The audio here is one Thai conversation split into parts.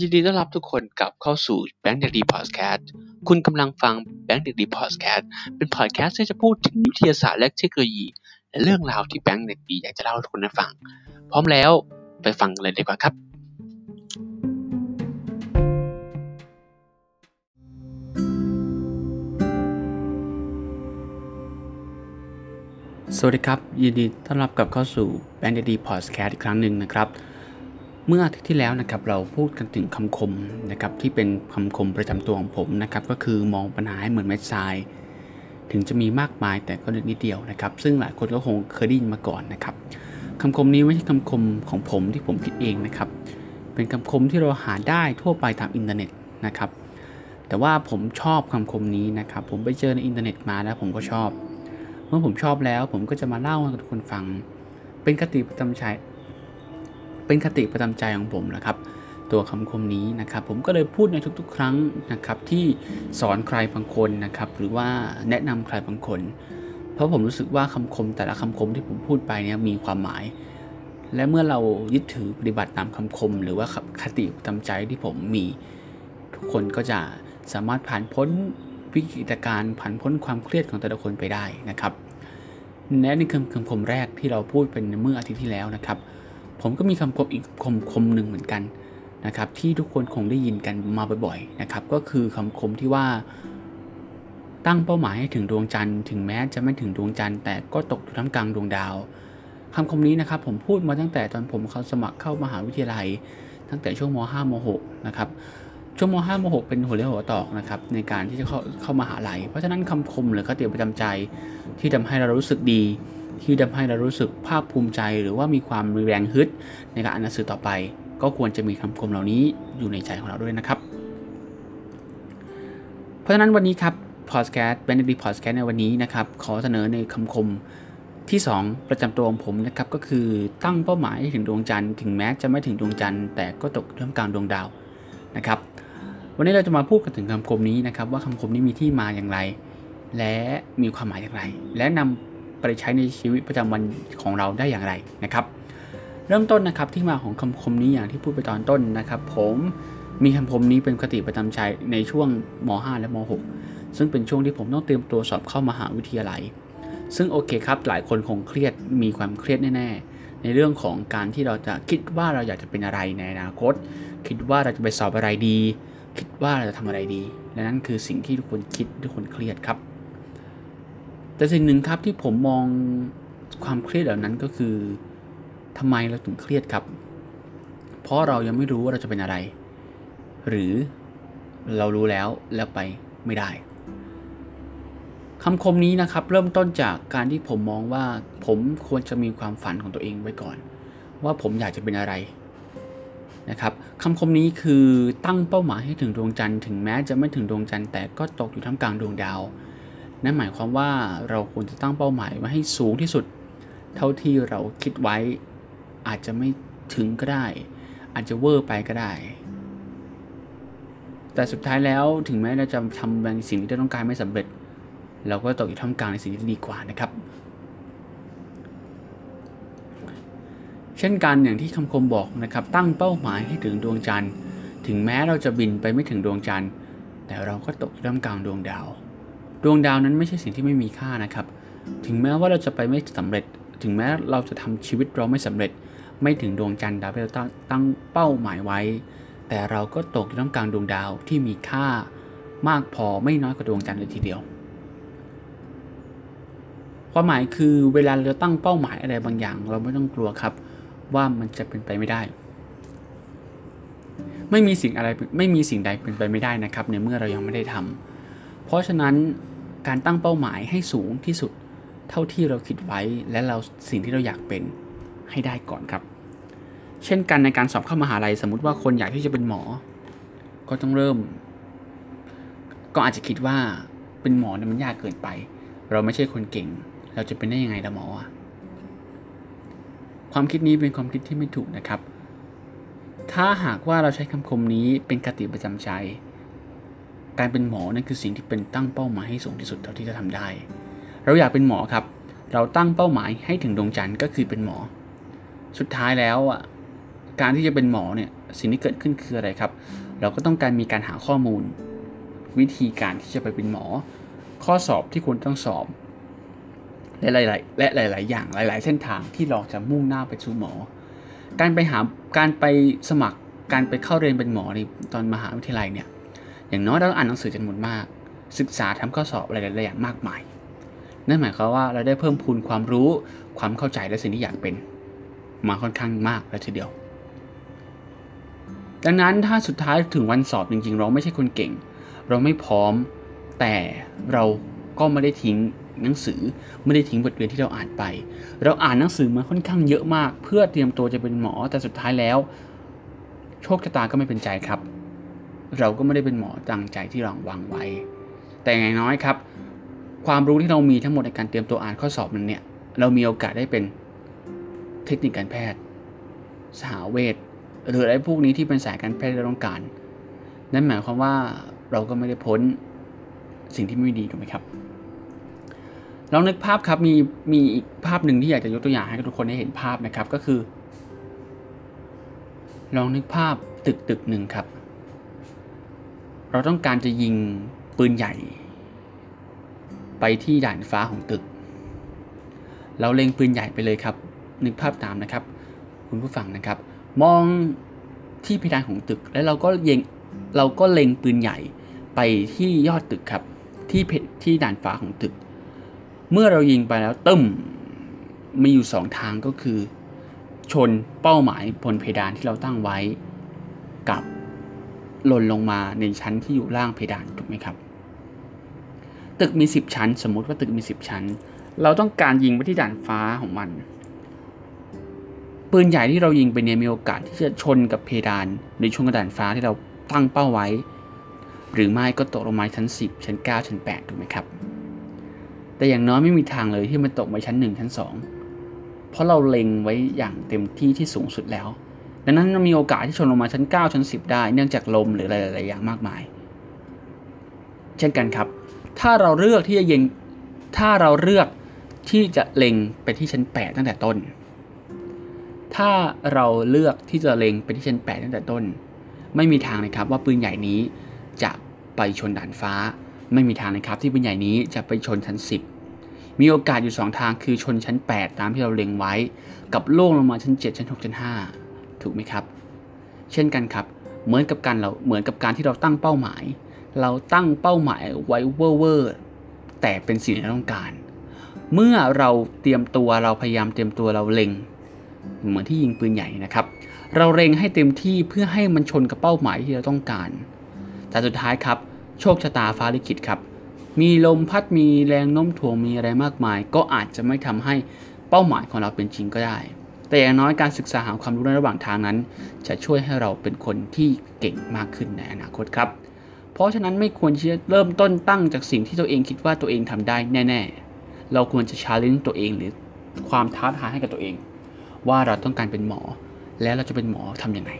ยินดีต้อนรับทุกคนกลับเข้าสู่แบงค์เด็กดีพอดแคสต์คุณกำลังฟังแบงค์เด็กดีพอดแคสต์เป็นพอดแคสต์ที่จะพูดถึงวิทยาศาสตร์และเทคโนโลยีและเรื่องราวที่แบงค์เด็กดีอยากจะเล่าให้ทุกคนได้ฟัง พร้อมแล้วไปฟังกันเลยดีกว่าครับสวัสดีครับ ยินดีต้อนรับกลับเข้าสู่แบงค์เด็กดีพอดแคสต์อีกครั้งหนึ่งนะครับ เมื่ออาทิตย์ที่แล้วนะครับเราพูดกันถึงคำคมนะครับที่เป็นคำคมประจำตัวของผมนะครับก็คือมองปัญหาให้เหมือนเม็ดทราย ถึงจะมีมากมายแต่ก็นิดเดียวนะครับ ซึ่งหลายคนก็คงเคยได้ยินมาก่อนนะครับคำคมนี้ไม่ใช่คำคมของผมที่ผมคิดเองนะครับ เป็นคำคมที่เราหาได้ทั่วไปตามอินเทอร์เน็ตนะครับ แต่ว่าผมชอบคำคมนี้นะครับ ผมไปเจอในอินเทอร์เน็ตมาแล้วผมก็ชอบ เมื่อผมชอบแล้วผมก็จะมาเล่าให้ทุกคนฟัง เป็นคติประจำใจ เป็นคติประจำใจของผมนะครับ ตัวคำคมนี้นะครับ ผมก็เลยพูดในทุกๆ ครั้งนะครับที่สอนใครบางคนนะครับ หรือว่าแนะนำใครบางคน เพราะผมรู้สึกว่าคำคมแต่ละคำคมที่ผมพูดไปเนี่ยมีความหมาย และเมื่อเรายึดถือปฏิบัติตามคำคม หรือว่าคติประจำใจที่ผมมี ทุกคนก็จะสามารถผ่านพ้นวิกฤตการณ์ผ่านพ้นความเครียดของแต่ละคนไปได้นะครับและนี่คือคำคมแรกที่เราพูดเป็นเมื่ออาทิตย์ที่แล้วนะครับ ผมก็มีคำคมอีกคมคมหนึ่งเหมือนกันนะครับที่ทุกคนคงได้ยินกันมาบ่อยๆนะครับก็คือคำคมที่ว่า ตั้งเป้าหมายให้ถึงดวงจันทร์ถึงแม้จะไม่ถึงดวงจันทร์แต่ก็ตกอยู่ท่ามกลางดวงดาวคำคมนี้นะครับผมพูดมาตั้งแต่ตอนผมเข้าสมัครเข้ามหาวิทยาลัย ตั้งแต่ช่วงม .5 ม .6 นะครับช่วงม .5 ม .6 เป็นหัวเรียวหัวตอกนะครับในการที่จะเข้าเข้ามหาลัย เพราะฉะนั้นคำคมหรือคติประจำใจที่ทำให้เรารู้สึกดี ที่ทำให้เรารู้สึกภาคภูมิใจ หรือว่ามีความมีแรงฮึดในการอ่านหนังสือต่อไป ก็ควรจะมีคำคมเหล่านี้อยู่ในใจของเราด้วยนะครับ เพราะฉะนั้นวันนี้ครับพอดแคสต์เป็นดีพอดแคสต์ในวันนี้นะครับ ขอเสนอในคำคมที่ 2 ประจำตัวของผมนะครับก็คือตั้งเป้าหมายให้ถึงดวงจันทร์ถึงแม้จะไม่ถึงดวงจันทร์แต่ก็ตกท่ามกลางดวงดาวนะครับ วันนี้เราจะมาพูดกันถึงคำคมนี้นะครับ ว่าคำคมนี้มีที่มาอย่างไร และมีความหมายอย่างไร และนำ ไปใช้ในชีวิตประจำวันของเราได้อย่างไรนะครับ เริ่มต้นนะครับที่มาของคำคมนี้อย่างที่พูดไปตอนต้นนะครับ ผมมีคำคมนี้เป็นคติประจำใจในช่วงม .5 และม .6 ซึ่งเป็นช่วงที่ผมต้องเตรียมตัวสอบเข้ามหาวิทยาลัย ซึ่งโอเคครับ หลายคนคงเครียดมีความเครียดแน่ ๆ ในเรื่องของการที่เราจะคิดว่าเราอยากจะเป็นอะไรในอนาคต คิดว่าเราจะไปสอบอะไรดี คิดว่าเราจะทำอะไรดี และนั่นคือสิ่งที่ทุกคนคิดทุกคนเครียดครับ แต่สิ่งหนึ่งครับที่ผมมองความเครียดเหล่านั้นก็คือทำไมเราถึงเครียดครับ เพราะเรายังไม่รู้ว่าเราจะเป็นอะไร หรือเรารู้แล้วแล้วไปไม่ได้คำคมนี้นะครับ เริ่มต้นจากการที่ผมมองว่าผมควรจะมีความฝันของตัวเองไว้ก่อน ว่าผมอยากจะเป็นอะไรนะครับคำคมนี้คือตั้งเป้าหมายให้ถึงดวงจันทร์ถึงแม้จะไม่ถึงดวงจันทร์แต่ก็ตกอยู่ท่ามกลางดวงดาว นั่นหมายความว่าเราควรจะตั้งเป้าหมายไว้ให้สูงที่สุด เท่าที่เราคิดไว้ อาจจะไม่ถึงก็ได้ อาจจะเวอร์ไปก็ได้ แต่สุดท้ายแล้วถึงแม้เราจะทำในสิ่งที่เราต้องการไม่สำเร็จ เราก็ตกอยู่ท่ามกลางในสิ่งที่ดีกว่านะครับ เช่นกันอย่างที่คำคมบอกนะครับ ตั้งเป้าหมายให้ถึงดวงจันทร์ ถึงแม้เราจะบินไปไม่ถึงดวงจันทร์ แต่เราก็ตกอยู่ท่ามกลางดวงดาว ดวงดาวนั้นไม่ใช่สิ่งที่ไม่มีค่านะครับ ถึงแม้ว่าเราจะไปไม่สำเร็จ ถึงแม้เราจะทำชีวิตเราไม่สำเร็จ ไม่ถึงดวงจันทร์ดาวที่เราตั้งเป้าหมายไว้ แต่เราก็ตกท่ามกลางดวงดาวที่มีค่ามากพอไม่น้อยกว่าดวงจันทร์เลยทีเดียวความหมายคือเวลาเราตั้งเป้าหมายอะไรบางอย่าง เราไม่ต้องกลัวครับ ว่ามันจะเป็นไปไม่ได้ ไม่มีสิ่งอะไรไม่มีสิ่งใดเป็นไปไม่ได้นะครับ ในเมื่อเรายังไม่ได้ทำ เพราะฉะนั้นการตั้งเป้าหมายให้สูงที่สุด เท่าที่เราคิดไว้และเราสิ่งที่เราอยากเป็นให้ได้ก่อนครับ เช่นกันในการสอบเข้ามหาลัยสมมุติว่าคนอยากที่จะเป็นหมอ ก็ต้องเริ่ม ก็อาจจะคิดว่าเป็นหมอเนี่ยมันยากเกินไป เราไม่ใช่คนเก่ง เราจะเป็นได้ยังไงละหมอความคิดนี้เป็นความคิดที่ไม่ถูกนะครับ ถ้าหากว่าเราใช้คำคมนี้เป็นคติประจำใจ การเป็นหมอนั่นคือสิ่งที่เป็นตั้งเป้าหมายให้สูงที่สุดเท่าที่จะทำได้ เราอยากเป็นหมอครับ เราตั้งเป้าหมายให้ถึงดวงจันทร์ก็คือเป็นหมอ สุดท้ายแล้วอะการที่จะเป็นหมอเนี่ยสิ่งที่เกิดขึ้นคืออะไรครับ เราก็ต้องการมีการหาข้อมูล วิธีการที่จะไปเป็นหมอ ข้อสอบที่คุณต้องสอบและหลายๆและหลาย ๆ อย่างหลาย ๆ เส้นทางที่เราจะมุ่งหน้าไปสู่หมอ การไปหาการไปสมัครการไปเข้าเรียนเป็นหมอในตอนมหาวิทยาลัยเนี่ย อย่างน้อยเราต้องอ่านหนังสือจำนวนมาก ศึกษาทำข้อสอบอะไรหลายๆอย่างมากมาย นั่นหมายความว่าเราได้เพิ่มพูนความรู้ความเข้าใจและสิ่งที่อยากเป็น มาค่อนข้างมากแล้วทีเดียว ดังนั้นถ้าสุดท้ายถึงวันสอบจริง ๆ เราไม่ใช่คนเก่ง เราไม่พร้อมแต่เราก็ไม่ได้ทิ้งหนังสือไม่ได้ทิ้งบทเรียนที่เราอ่านไป เราอ่านหนังสือมาค่อนข้างเยอะมาก เพื่อเตรียมตัวจะเป็นหมอแต่สุดท้ายแล้ว โชคชะตาก็ไม่เป็นใจครับ เราก็ไม่ได้เป็นหมอดังใจที่เราวางไว้ แต่อย่างน้อยครับ ความรู้ที่เรามีทั้งหมดในการเตรียมตัวอ่านข้อสอบนั้นเนี่ย เรามีโอกาสได้เป็นเทคนิคการแพทย์ สหาเวชหรืออะไรพวกนี้ที่เป็นสายการแพทย์ที่เราต้องการ นั่นหมายความว่าเราก็ไม่ได้พ้นสิ่งที่ไม่ดีถูกไหมครับลองนึกภาพครับมีมีอีกภาพหนึ่งที่อยากจะยกตัวอย่างให้ทุกคนได้เห็นภาพนะครับก็คือ ลองนึกภาพตึกตึกหนึ่งครับ เราต้องการจะยิงปืนใหญ่ ไปที่ด่านฟ้าของตึก เราเล็งปืนใหญ่ไปเลยครับ นึกภาพตามนะครับ คุณผู้ฟังนะครับ มองที่เพดานของตึก แล้วเราก็ยิงเราก็เล็งปืนใหญ่ไปที่ยอดตึกครับ ที่เพที่ด่านฟ้าของตึก เมื่อเรายิงไปแล้วตึ้มมีอยู่สองทางก็คือ ชนเป้าหมายบนเพดานที่เราตั้งไว้กับ หล่นลงมาในชั้นที่อยู่ล่างเพดานถูกไหมครับ ตึกมี 10 ชั้น สมมุติว่าตึกมี 10 ชั้น เราต้องการยิงไปที่ด่านฟ้าของมัน ปืนใหญ่ที่เรายิงไปเนี่ยมีโอกาสที่จะชนกับเพดานหรือชนกับด่านฟ้าที่เราตั้งเป้าไว้ หรือไม่ก็ตกลงมาชั้น 10 ชั้น 9 ชั้น8ถูกไหมครับ แต่อย่างน้อยไม่มีทางเลยที่มันตกมาชั้น 1 ชั้น 2 เพราะเราเล็งไว้อย่างเต็มที่ที่สูงสุดแล้ว ดังนั้นมันมีโอกาสที่ชนลงมาชั้น 9 ชั้น 10 ได้เนื่องจากลมหรืออะไรหลาย ๆ อย่างมากมาย เช่นกันครับ ถ้าเราเลือกที่จะยิงถ้าเราเลือกที่จะเล็งไปที่ชั้น 8 ตั้งแต่ต้น ถ้าเราเลือกที่จะเล็งไปที่ชั้น 8 ตั้งแต่ต้น ไม่มีทางเลยครับว่าปืนใหญ่นี้จะไปชนด่านฟ้า ไม่มีทางเลยครับที่ปืนใหญ่นี้จะไปชนชั้น 10 มีโอกาสอยู่ 2 ทางคือชนชั้น 8 ตามที่เราเล็งไว้ กับโล่งลงมาชั้น 7 ชั้น 6 ชั้น 5 ถูกไหมครับ เช่นกันครับ เหมือนกับการเราเหมือนกับการที่เราตั้งเป้าหมาย เราตั้งเป้าหมายไว้เวอร์เวอร์แต่เป็นสิ่งที่เราต้องการ เมื่อเราเตรียมตัวเราพยายามเตรียมตัวเราเล็ง เหมือนที่ยิงปืนใหญ่นะครับ เราเล็งให้เต็มที่เพื่อให้มันชนกับเป้าหมายที่เราต้องการ แต่สุดท้ายครับ โชคชะตาฟ้าลิขิตครับ มีลมพัดมีแรงโน้มถ่วงมีอะไรมากมาย ก็อาจจะไม่ทำให้เป้าหมายของเราเป็นจริงก็ได้ แต่อย่างน้อยการศึกษาหาความรู้ในระหว่างทางนั้น จะช่วยให้เราเป็นคนที่เก่งมากขึ้นในอนาคตครับ เพราะฉะนั้นไม่ควรที่จะเริ่มต้นตั้งจากสิ่งที่ตัวเองคิดว่าตัวเองทำได้แน่ ๆ เราควรจะชาเลนจ์ตัวเองหรือความท้าทายให้กับตัวเอง ว่าเราต้องการเป็นหมอ แล้วเราจะเป็นหมอทำยังไง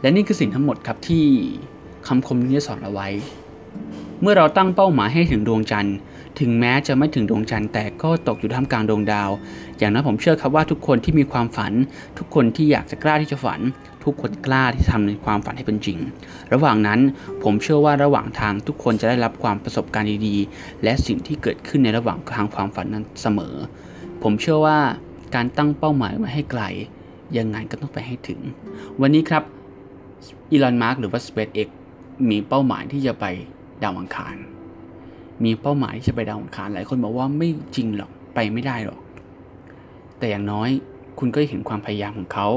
และนี่คือสิ่งทั้งหมดครับที่คำคมนี้สอนเอาไว้ เมื่อเราตั้งเป้าหมายให้ถึงดวงจันทร์ ถึงแม้จะไม่ถึงดวงจันทร์แต่ก็ตกอยู่ท่ามกลางดวงดาว อย่างนั้นผมเชื่อครับว่าทุกคนที่มีความฝัน ทุกคนที่อยากจะกล้าที่จะฝัน ทุกคนกล้าที่จะทำในความฝันให้เป็นจริง ระหว่างนั้นผมเชื่อว่าระหว่างทางทุกคนจะได้รับความประสบการณ์ดีๆ และสิ่งที่เกิดขึ้นในระหว่างทางความฝันนั้นเสมอ ผมเชื่อว่าการตั้งเป้าหมายไว้ให้ไกลยังไงก็ต้องไปให้ถึง วันนี้ครับอีลอนมาร์กหรือว่า SpaceX มีเป้าหมายที่จะไปดาวอังคาร มีเป้าหมายที่จะไปดาวอังคารหลายคนบอกว่าไม่จริงหรอกไปไม่ได้หรอก แต่อย่างน้อยคุณก็เห็นความพยายามของเขา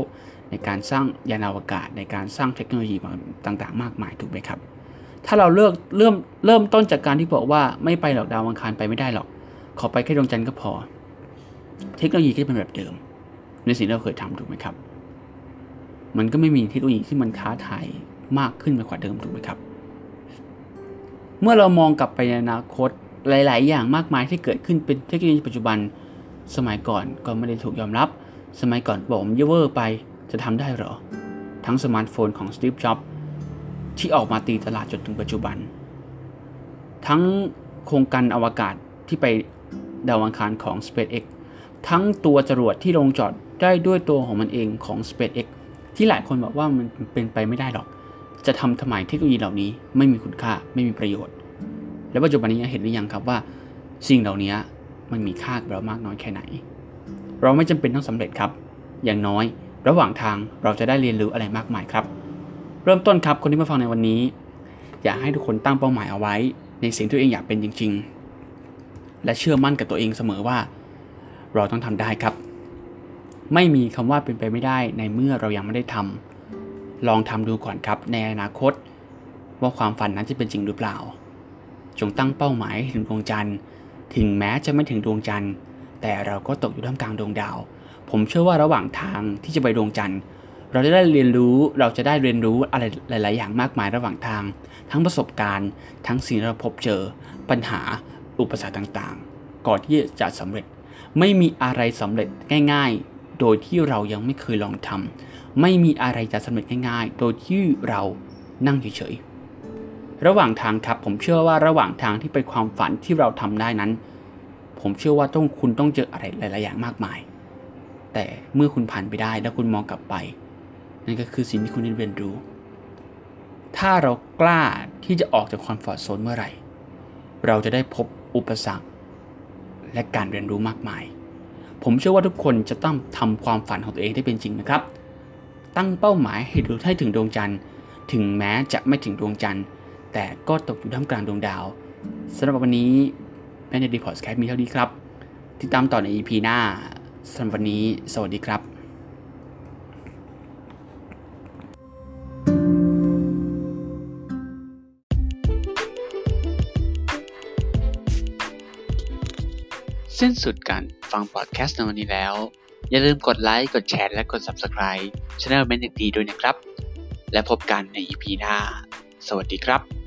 ในการสร้างยานอวกาศในการสร้างเทคโนโลยีต่างๆ มากมายถูกไหมครับ ถ้าเราเลือกเริ่มเริ่มต้นจากการที่บอกว่าไม่ไปหรอกดาวอังคารไปไม่ได้หรอก ขอไปแค่ดวงจันทร์ก็พอ เทคโนโลยีก็เป็นแบบเดิม ในสิ่งที่เราเคยทำถูกไหมครับ มันก็ไม่มีเทคโนโลยีที่มันท้าทายมากขึ้นไปกว่าเดิมถูกไหมครับ เมื่อเรามองกลับไปในอนาคตหลาย ๆ อย่างมากมายที่เกิดขึ้นเป็นเทคโนโลยีปัจจุบัน สมัยก่อนก็ไม่ได้ถูกยอมรับ สมัยก่อนบอกเฮ้ยเวอร์ไปจะทำได้หรอ ทั้งสมาร์ทโฟนของสตีฟจ็อบที่ออกมาตีตลาดจนถึงปัจจุบัน ทั้งโครงการอวกาศที่ไปดาวอังคารของ SpaceX ทั้งตัวจรวดที่ลงจอดได้ด้วยตัวของมันเองของ SpaceX ที่หลายคนบอกว่ามันเป็นไปไม่ได้หรอก จะทำทำไมเทคโนโลยีเหล่านี้ไม่มีคุณค่าไม่มีประโยชน์ และปัจจุบันนี้เห็นหรือยังครับว่า สิ่งเหล่านี้มันมีค่ากับเรามากน้อยแค่ไหน เราไม่จำเป็นต้องสำเร็จครับ อย่างน้อยระหว่างทางเราจะได้เรียนรู้อะไรมากมายครับ เริ่มต้นครับคนที่มาฟังในวันนี้ อยากให้ทุกคนตั้งเป้าหมายเอาไว้ ในสิ่งที่ตัวเองอยากเป็นจริง ๆ และเชื่อมั่นกับตัวเองเสมอว่า เราต้องทำได้ครับ ไม่มีคำว่าเป็นไปไม่ได้ในเมื่อเรายังไม่ได้ทำ ลองทำดูก่อนครับในอนาคต ว่าความฝันนั้นจะเป็นจริงหรือเปล่า จงตั้งเป้าหมายถึงดวงจันทร์ ถึงแม้จะไม่ถึงดวงจันทร์ แต่เราก็ตกอยู่ท่ามกลางดวงดาว ผมเชื่อว่าระหว่างทางที่จะไปดวงจันทร์ เราจะได้เรียนรู้เราจะได้เรียนรู้อะไรหลาย ๆ อย่างมากมายระหว่างทาง ทั้งประสบการณ์ ทั้งสิ่งที่เราพบเจอ ปัญหา อุปสรรคต่าง ๆ ก่อนที่จะสำเร็จ ไม่มีอะไรสำเร็จง่าย ๆ โดยที่เรายังไม่เคยลองทำ ไม่มีอะไรจะสำเร็จง่ายๆ โดยที่เรานั่งเฉยๆ ระหว่างทางครับผมเชื่อว่าระหว่างทางที่เป็นความฝันที่เราทำได้นั้น ผมเชื่อว่าต้องคุณต้องเจออะไรหลายๆอย่างมากมาย แต่เมื่อคุณผ่านไปได้แล้วคุณมองกลับไป นั่นก็คือสิ่งที่คุณได้เรียนรู้ ถ้าเรากล้าที่จะออกจากคอมฟอร์ทโซนเมื่อไหร่ เราจะได้พบอุปสรรค และการเรียนรู้มากมาย ผมเชื่อว่าทุกคนจะต้องทำความฝันของตัวเองได้เป็นจริงนะครับ ตั้งเป้าหมายให้ดูให้ถึงดวงจันทร์ ถึงแม้จะไม่ถึงดวงจันทร์ แต่ก็ตกอยู่ท่ามกลางดวงดาวสำหรับวันนี้แม่ในดีพอดแคสมีเท่านี้ครับ ติดตามต่อใน EP หน้าสำหรับวันนี้สวัสดีครับสิ้นสุดการฟังพอดแคสต์ในวันนี้แล้ว อย่าลืมกดไลค์ กดแชร์ และกด Subscribe ช่องเมนดีด้วยนะครับ และพบกันใน EP หน้า สวัสดีครับ